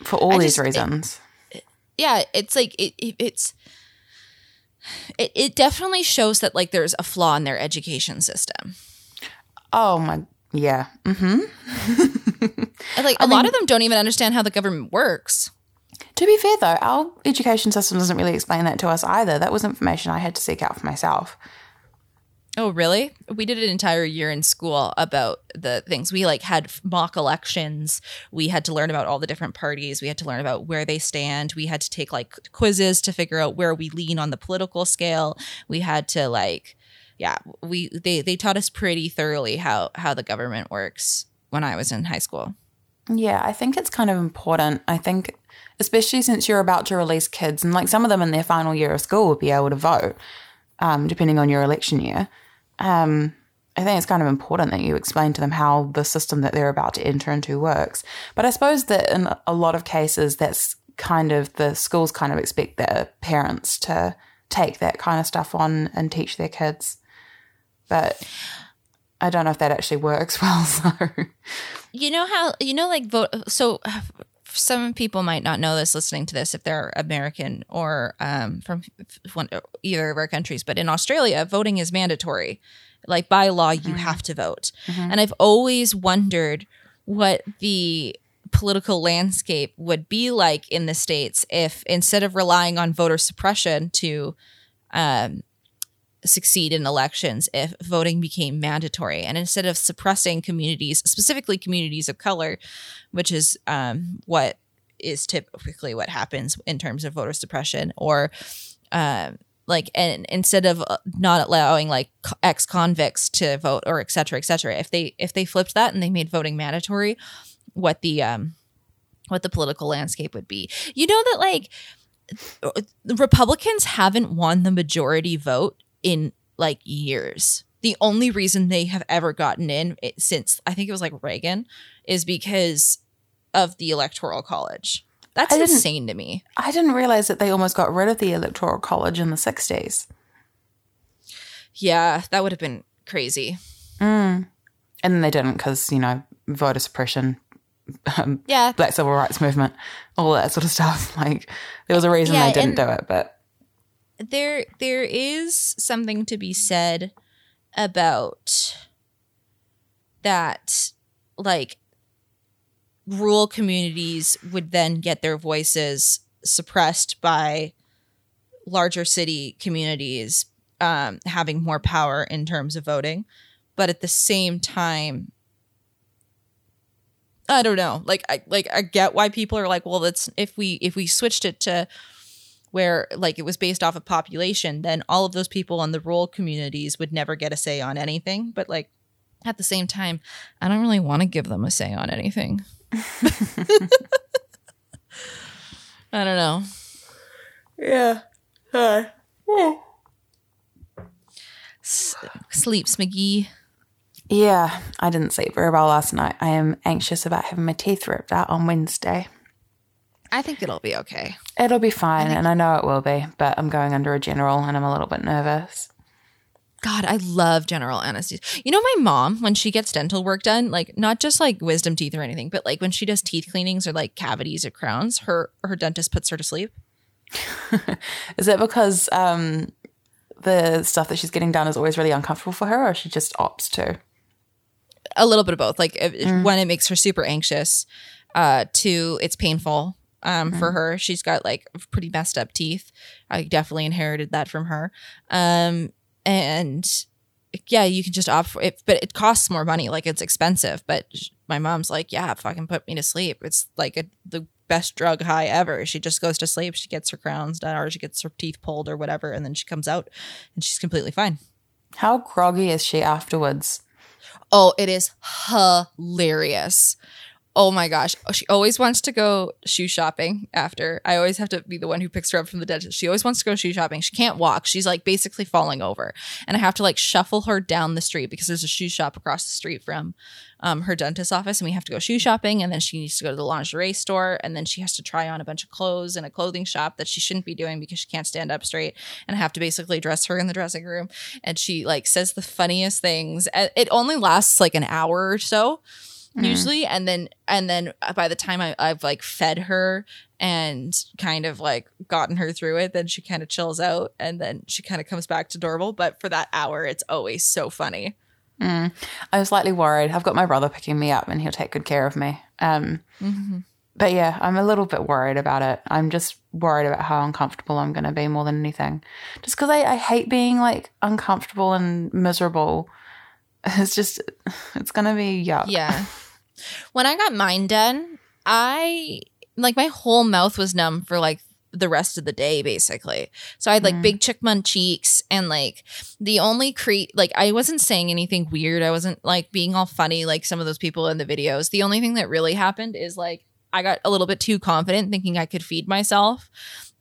for all I these just- reasons. Yeah it's like it, it it's it, it definitely shows that like there's a flaw in their education system oh my, yeah. Mm-hmm. And, like a lot of them don't even understand how the government works To be fair, though, our education system doesn't really explain that to us either. That was information I had to seek out for myself. Oh really? We did an entire year in school about the things. We like had mock elections. We had to learn about all the different parties. We had to learn about where they stand. We had to take like quizzes to figure out where we lean on the political scale. We had to like yeah we they they taught us pretty thoroughly how how the government works when i was in high school. Yeah, I think it's kind of important. I think, especially since you're about to release kids, and like some of them in their final year of school will be able to vote, um, depending on your election year. Um, I think it's kind of important that you explain to them how the system that they're about to enter into works. But I suppose that in a lot of cases, that's kind of the schools kind of expect their parents to take that kind of stuff on and teach their kids. But I don't know if that actually works well. So. you know how you know like vote so some people might not know this listening to this if they're american or um, from one, either of our countries but in australia voting is mandatory. Like by law you have to vote. And i've always wondered what the political landscape would be like in the states if instead of relying on voter suppression to um, succeed in elections if voting became mandatory. And instead of suppressing communities specifically communities of color which is um, what is typically what happens in terms of voter suppression or um, like and instead of uh, not allowing like ex convicts to vote or et cetera et cetera if they if they flipped that and they made voting mandatory what the um what the political landscape would be. You know that like republicans haven't won the majority vote in like years the only reason they have ever gotten in since i think it was like reagan is because of the electoral college that's insane to me. I didn't realize that they almost got rid of the electoral college in the 60s. Yeah, that would have been crazy. Mm. And then they didn't because, you know, voter suppression, um, yeah, black civil rights movement, all that sort of stuff. Like, there was a reason yeah, they didn't do it, but. There, there is something to be said about that, like, rural communities would then get their voices suppressed by larger city communities um, having more power in terms of voting. But at the same time, I don't know. Like I like I get why people are like, well, that's if we if we switched it to where like it was based off of population, then all of those people in the rural communities would never get a say on anything. But like at the same time, I don't really want to give them a say on anything. I don't know. Yeah. Hi. S- sleeps McGee. Yeah, I didn't sleep very well last night. I am anxious about having my teeth ripped out on Wednesday. I think it'll be okay. It'll be fine, I and I know it will be, but I'm going under a general and I'm a little bit nervous. God, I love general anesthesia. You know, my mom, when she gets dental work done, like not just like wisdom teeth or anything, but like when she does teeth cleanings or like cavities or crowns, her her dentist puts her to sleep. is it because um, the stuff that she's getting done is always really uncomfortable for her, or she just opts to? A little bit of both. Like mm. when it makes her super anxious, uh, to it's painful um, mm. for her. She's got like pretty messed up teeth. I definitely inherited that from her. Um, and yeah, you can just opt for it, but it costs more money. Like it's expensive. But my mom's like, yeah, fucking put me to sleep. It's like a, the best drug high ever. She just goes to sleep. She gets her crowns done, or she gets her teeth pulled, or whatever, and then she comes out and she's completely fine. How groggy is she afterwards? Oh, it is hilarious. Oh my gosh. She always wants to go shoe shopping after. I always have to be the one who picks her up from the dentist. She always wants to go shoe shopping. She can't walk. She's like basically falling over. And I have to like shuffle her down the street because there's a shoe shop across the street from um, her dentist office. And we have to go shoe shopping. And then she needs to go to the lingerie store. And then she has to try on a bunch of clothes in a clothing shop that she shouldn't be doing because she can't stand up straight. And I have to basically dress her in the dressing room. And she like says the funniest things. It only lasts like an hour or so mm. usually. And then and then by the time I, i've like fed her and kind of like gotten her through it then she kind of chills out and then she kind of comes back to normal. But for that hour it's always so funny. Mm. i'm slightly worried. I've got my brother picking me up and he'll take good care of me. Um, mm-hmm. but yeah i'm a little bit worried about it. I'm just worried about how uncomfortable i'm going to be more than anything. Just because I, I hate being like uncomfortable and miserable. It's just it's gonna be yuck. Yeah when I got mine done, I like my whole mouth was numb for like the rest of the day basically. So I had like mm. big chickmun cheeks and like the only cre like I wasn't saying anything weird. I wasn't like being all funny like some of those people in the videos. The only thing that really happened is like I got a little bit too confident thinking I could feed myself.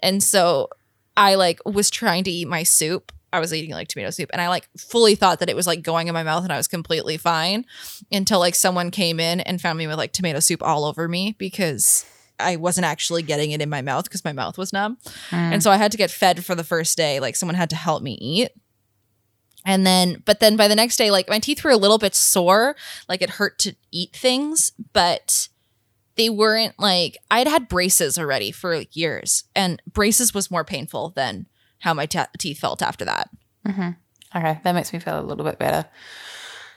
And so I like was trying to eat my soup I was eating like tomato soup and I like fully thought that it was like going in my mouth and I was completely fine until like someone came in and found me with like tomato soup all over me because I wasn't actually getting it in my mouth because my mouth was numb. Mm. And so I had to get fed for the first day. Like someone had to help me eat. And then, but then by the next day, like my teeth were a little bit sore. Like it hurt to eat things, but they weren't like, I'd had braces already for like years and braces was more painful than how my t- teeth felt after that. Mm-hmm. Okay, that makes me feel a little bit better.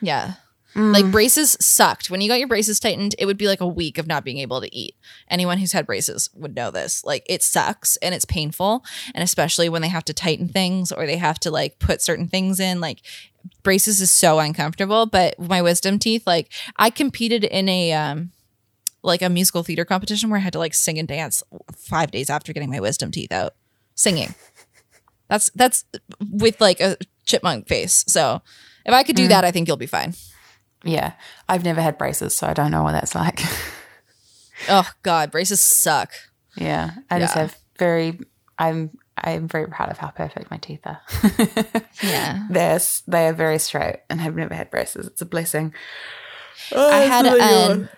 Yeah. Mm. Like braces sucked. When you got your braces tightened, it would be like a week of not being able to eat. Anyone who's had braces would know this. Like it sucks and it's painful. And especially when they have to tighten things or they have to like put certain things in, like braces is so uncomfortable. But my wisdom teeth, like I competed in a um like a musical theater competition where I had to like sing and dance five days after getting my wisdom teeth out. Singing That's that's with like a chipmunk face. So if I could do that, I think you'll be fine. Yeah. I've never had braces, so I don't know what that's like. Oh God, braces suck. yeah. I just Yeah. have very I'm I'm very proud of how perfect my teeth are. Yeah. They're they are very straight and have never had braces. It's a blessing. I had an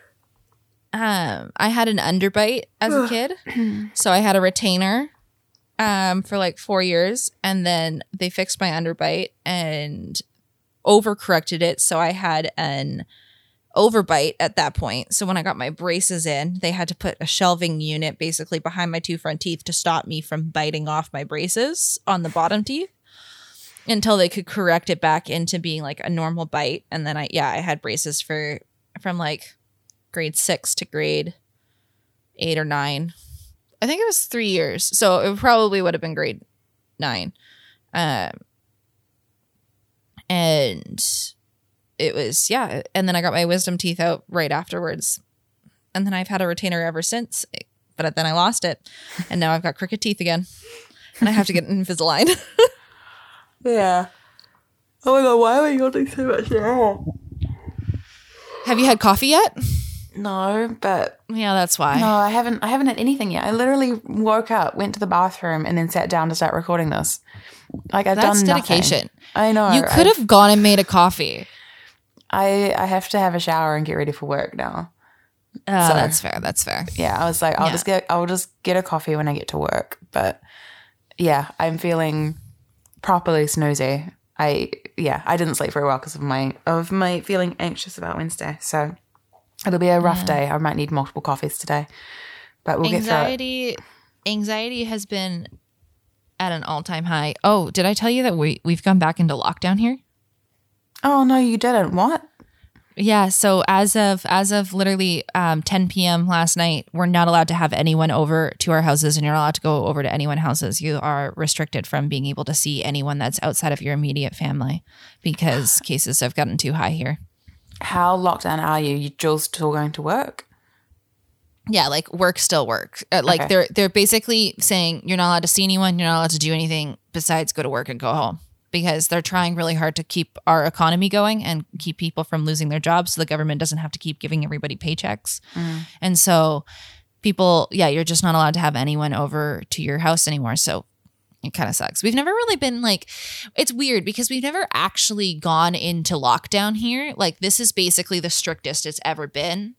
um I had an underbite as a kid. so I had a retainer um for like 4 years and then they fixed my underbite and overcorrected it so I had an overbite at that point. So when I got my braces in, they had to put a shelving unit basically behind my two front teeth to stop me from biting off my braces on the bottom teeth until they could correct it back into being like a normal bite. And then I yeah, I had braces for from like grade 6 to grade 8 or 9. I think it was 3 years. So it probably would have been grade 9. Um and it was yeah and then i got my wisdom teeth out right afterwards and then i've had a retainer ever since but then i lost it and now i've got crooked teeth again and i have to get invisalign Yeah. Oh my god, why are we yawning so much now? have you had coffee yet No, but yeah that's why no, I haven't I haven't had anything yet. I literally woke up, went to the bathroom, and then sat down to start recording this. Like I've that's done nothing. dedication I know. you could have gone and made a coffee I I have to have a shower and get ready for work now. uh, So- that's fair that's fair Yeah, I was like, I'll Yeah. just get I'll just get a coffee when I get to work. But yeah, I'm feeling properly snoozy. I yeah, I didn't sleep very well because of my of my feeling anxious about Wednesday. So it'll be a rough day. I might need multiple coffees today, but we'll get through it. anxiety anxiety has been at an all-time high oh did i tell you that we, we've gone back into lockdown here Oh no, you didn't. What? Yeah, so as of as of literally um, 10 p.m. last night, we're not allowed to have anyone over to our houses, and you're not allowed to go over to anyone's houses. You are restricted from being able to see anyone that's outside of your immediate family because cases have gotten too high here. How locked down are you? You Jules still going to work? Yeah, like work still work. Uh, like Okay. they're they're basically saying you're not allowed to see anyone, you're not allowed to do anything besides go to work and go home because they're trying really hard to keep our economy going and keep people from losing their jobs so the government doesn't have to keep giving everybody paychecks. And so people, yeah, you're just not allowed to have anyone over to your house anymore. So it kind of sucks. We've never really been like, it's weird because we've never actually gone into lockdown here. Like, this is basically the strictest it's ever been.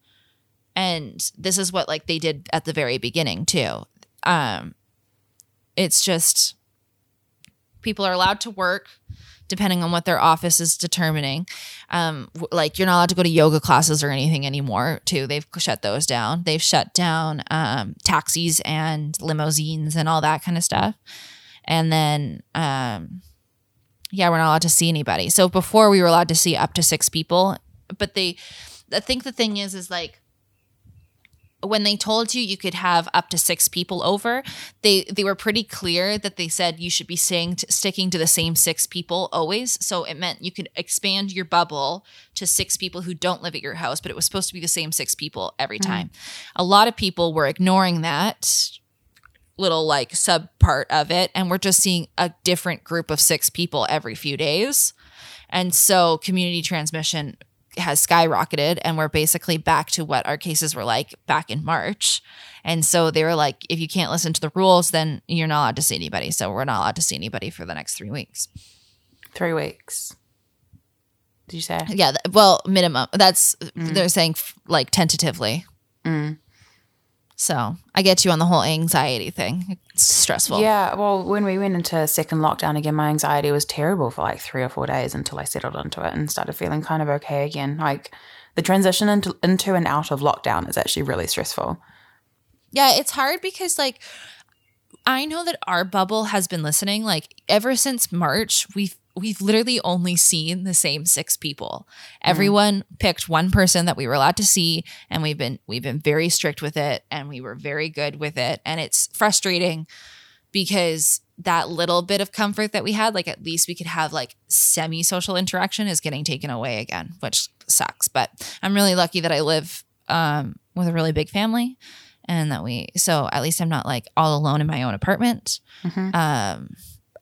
And this is what like they did at the very beginning too. Um, it's just people are allowed to work depending on what their office is determining. Um, like you're not allowed to go to yoga classes or anything anymore. Too, they've shut those down. They've shut down um, taxis and limousines and all that kind of stuff. And then, um, yeah, we're not allowed to see anybody. So before we were allowed to see up to six people, but they, I think the thing is, is like when they told you you could have up to six people over, they they were pretty clear that they said you should be staying sticking to the same six people always. So it meant you could expand your bubble to six people who don't live at your house, but it was supposed to be the same six people every time. A lot of people were ignoring that little like sub part of it and we're just seeing a different group of six people every few days. And so community transmission has skyrocketed and we're basically back to what our cases were like back in March. And so they were like, if you can't listen to the rules, then you're not allowed to see anybody. So we're not allowed to see anybody for the next three weeks. Three weeks. Did you say? Yeah. well, minimum. That's, mm. they're saying f- like tentatively. Mm. So I get you on the whole anxiety thing. It's stressful. Yeah, well, when we went into second lockdown again, my anxiety was terrible for like three or four days until I settled into it and started feeling kind of okay again. Like the transition into, into and out of lockdown is actually really stressful. Yeah, it's hard because like I know that our bubble has been listening like ever since March. We've we've literally only seen the same six people. Everyone picked one person that we were allowed to see and we've been we've been very strict with it and we were very good with it and it's frustrating because that little bit of comfort that we had like at least we could have like semi social interaction is getting taken away again, which sucks. But I'm really lucky that I live um with a really big family and that we so at least i'm not like all alone in my own apartment um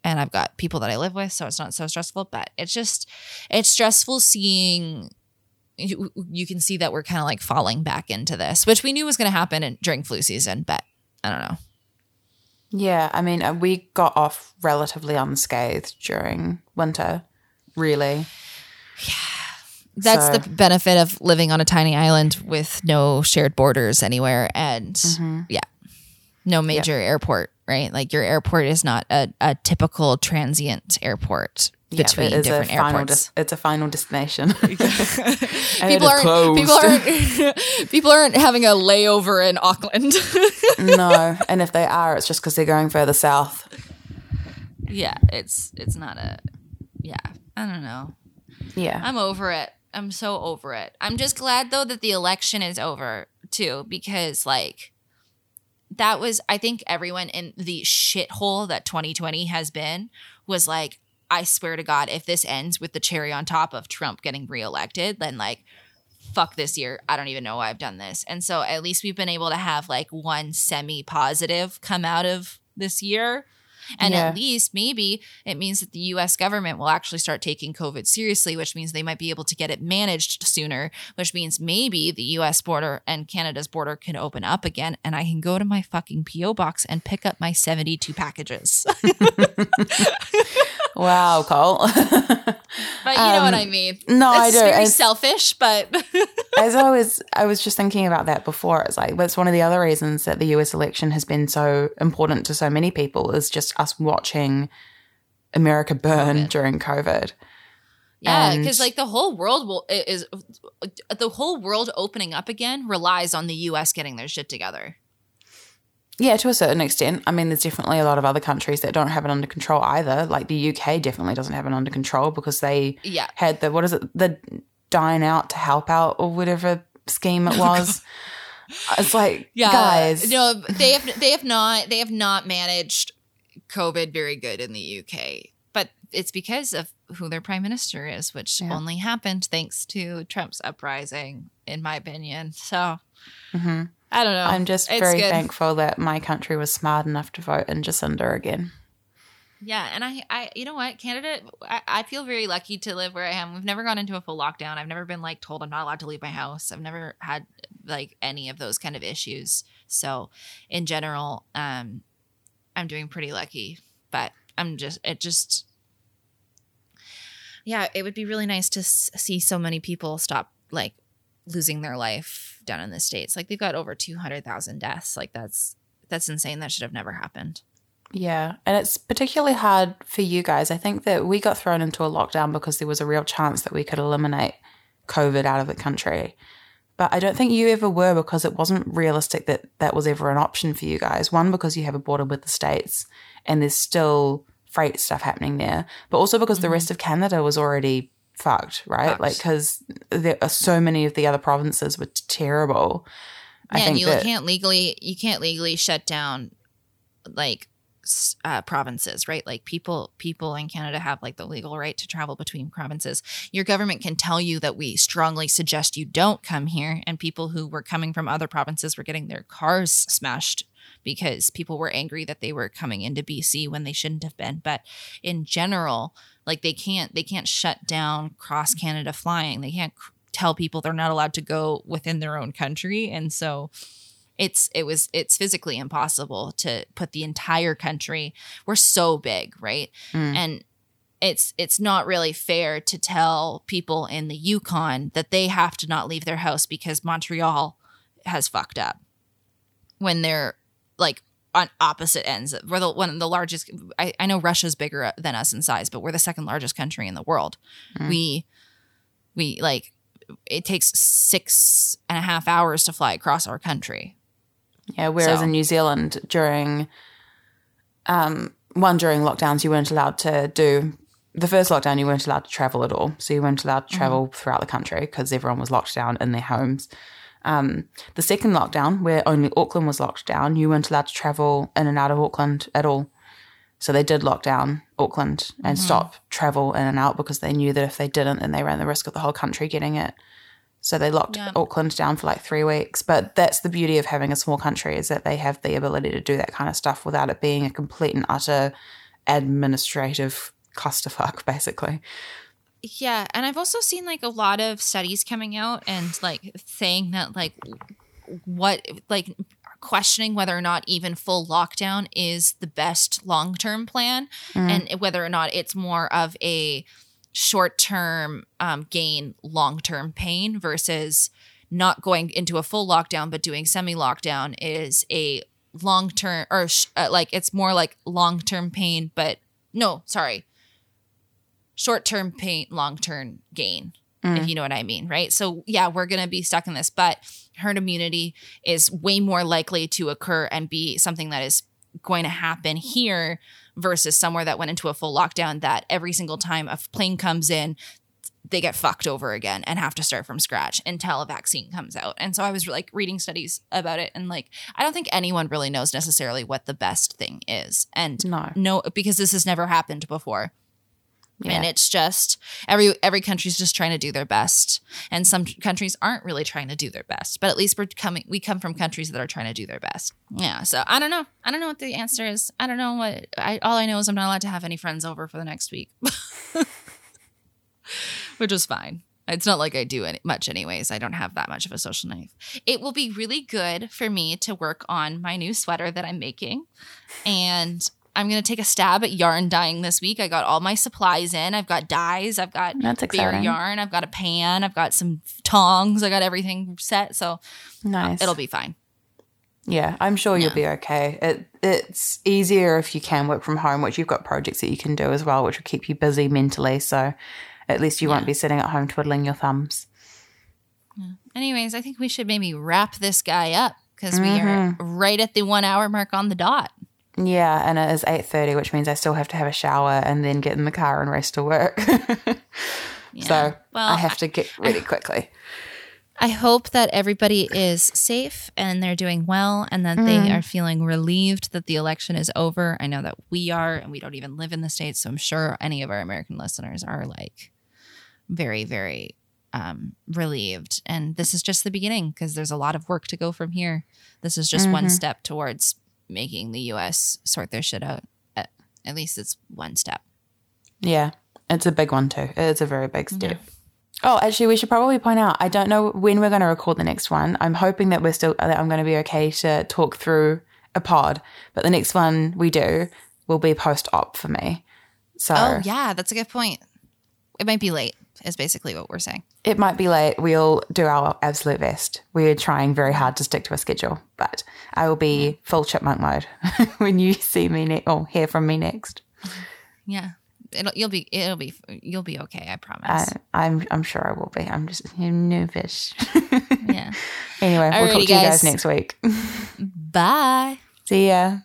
and I've got people that I live with, so it's not so stressful. But it's just it's stressful seeing. You, you can see that we're kind of like falling back into this, which we knew was going to happen in, during flu season, but I don't know. Yeah, I mean, uh, we got off relatively unscathed during winter, really. Yeah. That's So- the benefit of living on a tiny island with no shared borders anywhere and Mm-hmm. yeah, no major airport, right? Like your airport is not a, a typical transient airport Yeah, between is different a final airports. des- it's a final destination. People aren't closed. people aren't people aren't having a layover in Auckland. no, and if they are, it's just because they're going further south. yeah, it's it's not a yeah, I don't know. Yeah, I'm over it. I'm so over it. I'm just glad though that the election is over too, because like that was I think everyone in the shithole that 2020 has been was like, I swear to God, if this ends with the cherry on top of Trump getting reelected, then like fuck this year. I don't even know why I've done this. And so at least we've been able to have like one semi positive come out of this year. And Yeah. at least maybe it means that the US government will actually start taking COVID seriously, which means they might be able to get it managed sooner, which means maybe the US border and Canada's border can open up again and I can go to my fucking PO box and pick up my 72 packages. wow, Cole. but you know what I mean. Um, no, I do. very It's- selfish, but As I was, I was just thinking about that before. It's like that's one of the other reasons that the U.S. election has been so important to so many people is just us watching America burn during COVID. Yeah, because like the whole world will is the whole world opening up again relies on the U.S. getting their shit together. Yeah, to a certain extent. I mean, there's definitely a lot of other countries that don't have it under control either. Like the UK definitely doesn't have it under control because they Yeah. had the what is it, the dine out to help out or whatever scheme it was. it's like, yeah. guys, no, they have they have not they have not managed COVID very good in the UK, but it's because of who their prime minister is, which Yeah. only happened thanks to Trump's uprising, in my opinion. So Mhm. I don't know. I'm just It's very good. thankful that my country was smart enough to vote in Jacinda again. Yeah, and I, I, you know what, Canada, I, I feel very lucky to live where I am. We've never gone into a full lockdown. I've never been like told I'm not allowed to leave my house. I've never had like any of those kind of issues. So, in general, um, I'm doing pretty lucky. But I'm just, it just, yeah, it would be really nice to s- see so many people stop like losing their life down in the states. Like they've got over two hundred thousand deaths. Like that's that's insane. That should have never happened. Yeah, and it's particularly hard for you guys. I think that we got thrown into a lockdown because there was a real chance that we could eliminate COVID out of the country. But I don't think you ever were because it wasn't realistic that that was ever an option for you guys. One, because you have a border with the States and there's still freight stuff happening there, but also because the mm-hmm. rest of Canada was already fucked, right? Fucked. Like, because there are so many of the other provinces were terrible. I Yeah, and you that, can't legally you can't legally shut down like uh, provinces, right? Like people people in Canada have like the legal right to travel between provinces. Your government can tell you that we strongly suggest you don't come here, and people who were coming from other provinces were getting their cars smashed because people were angry that they were coming into BC when they shouldn't have been. But in general, like they can't they can't shut down cross Canada flying. They can't c- tell people they're not allowed to go within their own country, and so it's it was it's physically impossible to put the entire country. We're so big, right? Mm. And it's it's not really fair to tell people in the Yukon that they have to not leave their house because Montreal has fucked up when they're like on opposite ends. We're the one of the largest. I, I know Russia's bigger than us in size, but we're the second largest country in the world. Mm. We we like it takes six and a half hours to fly across our country. Yeah, whereas So- in New Zealand during um one during lockdowns you weren't allowed to do the first lockdown you weren't allowed to travel at all. So you weren't allowed to travel throughout the country because everyone was locked down in their homes. Um, the second lockdown, where only Auckland was locked down, you weren't allowed to travel in and out of Auckland at all. So they did lock down Auckland and stop travel in and out because they knew that if they didn't, then they ran the risk of the whole country getting it. So they locked Yeah. Auckland down for like three weeks. But that's the beauty of having a small country is that they have the ability to do that kind of stuff without it being a complete and utter administrative clusterfuck, basically. Yeah, and I've also seen like a lot of studies coming out and like saying that like what like questioning whether or not even full lockdown is the best long-term plan Mm. and whether or not it's more of a short-term um, gain long-term pain versus not going into a full lockdown but doing semi-lockdown is a long-term or sh- uh, like it's more like long-term pain but no sorry short-term pain long-term gain if mm. you know what i mean right so yeah we're gonna be stuck in this but herd immunity is way more likely to occur and be something that is going to happen here versus somewhere that went into a full lockdown that every single time a plane comes in they get fucked over again and have to start from scratch until a vaccine comes out. And so I was like reading studies about it and like I don't think anyone really knows necessarily what the best thing is. And No. no because this has never happened before. And it's just every every country's just trying to do their best. And some countries aren't really trying to do their best. But at least we're coming we come from countries that are trying to do their best. Yeah. So I don't know. I don't know what the answer is. I don't know what I all I know is I'm not allowed to have any friends over for the next week. Which is fine. It's not like I do any, much, anyways. I don't have that much of a social life. It will be really good for me to work on my new sweater that I'm making. And I'm going to take a stab at yarn dyeing this week. I got all my supplies in. I've got dyes. I've got That's bare yarn. I've got a pan. I've got some tongs. I got everything set. So Nice. it'll be fine. Yeah, I'm sure you'll Yeah. be okay. It it's easier if you can work from home, which you've got projects that you can do as well, which will keep you busy mentally. So at least you won't be sitting at home twiddling your thumbs. Anyways, I think we should maybe wrap this guy up because we Mm-hmm. are right at the one hour mark on the dot. Yeah, and it is eight thirty, which means I still have to have a shower and then get in the car and race to work. Yeah. So well, I have to get ready quickly. I hope that everybody is safe and they're doing well and that they Mm. are feeling relieved that the election is over. I know that we are, and we don't even live in the States. So I'm sure any of our American listeners are like very, very um, relieved. And this is just the beginning because there's a lot of work to go from here. This is just one Mhm. step towards making the US sort their shit out. At, at least it's one step. Yeah, it's a big one too. It's a very big step. Oh, actually, we should probably point out. I don't know when we're going to record the next one. I'm hoping that we're still that I'm going to be okay to talk through a pod, but the next one we do will be post op for me. So Oh, yeah, that's a good point. It might be late, is basically what we're saying. it might be late. We'll do our absolute best. We're trying very hard to stick to a schedule, but I will be full chipmunk mode when you see me ne- or hear from me next. Yeah. It'll you'll be it'll be you'll be okay, I I, promise. I'm I'm sure I will be. I'm just nervous. yeah. anyway, we'll talk to you guys. guys next week. Bye. See ya.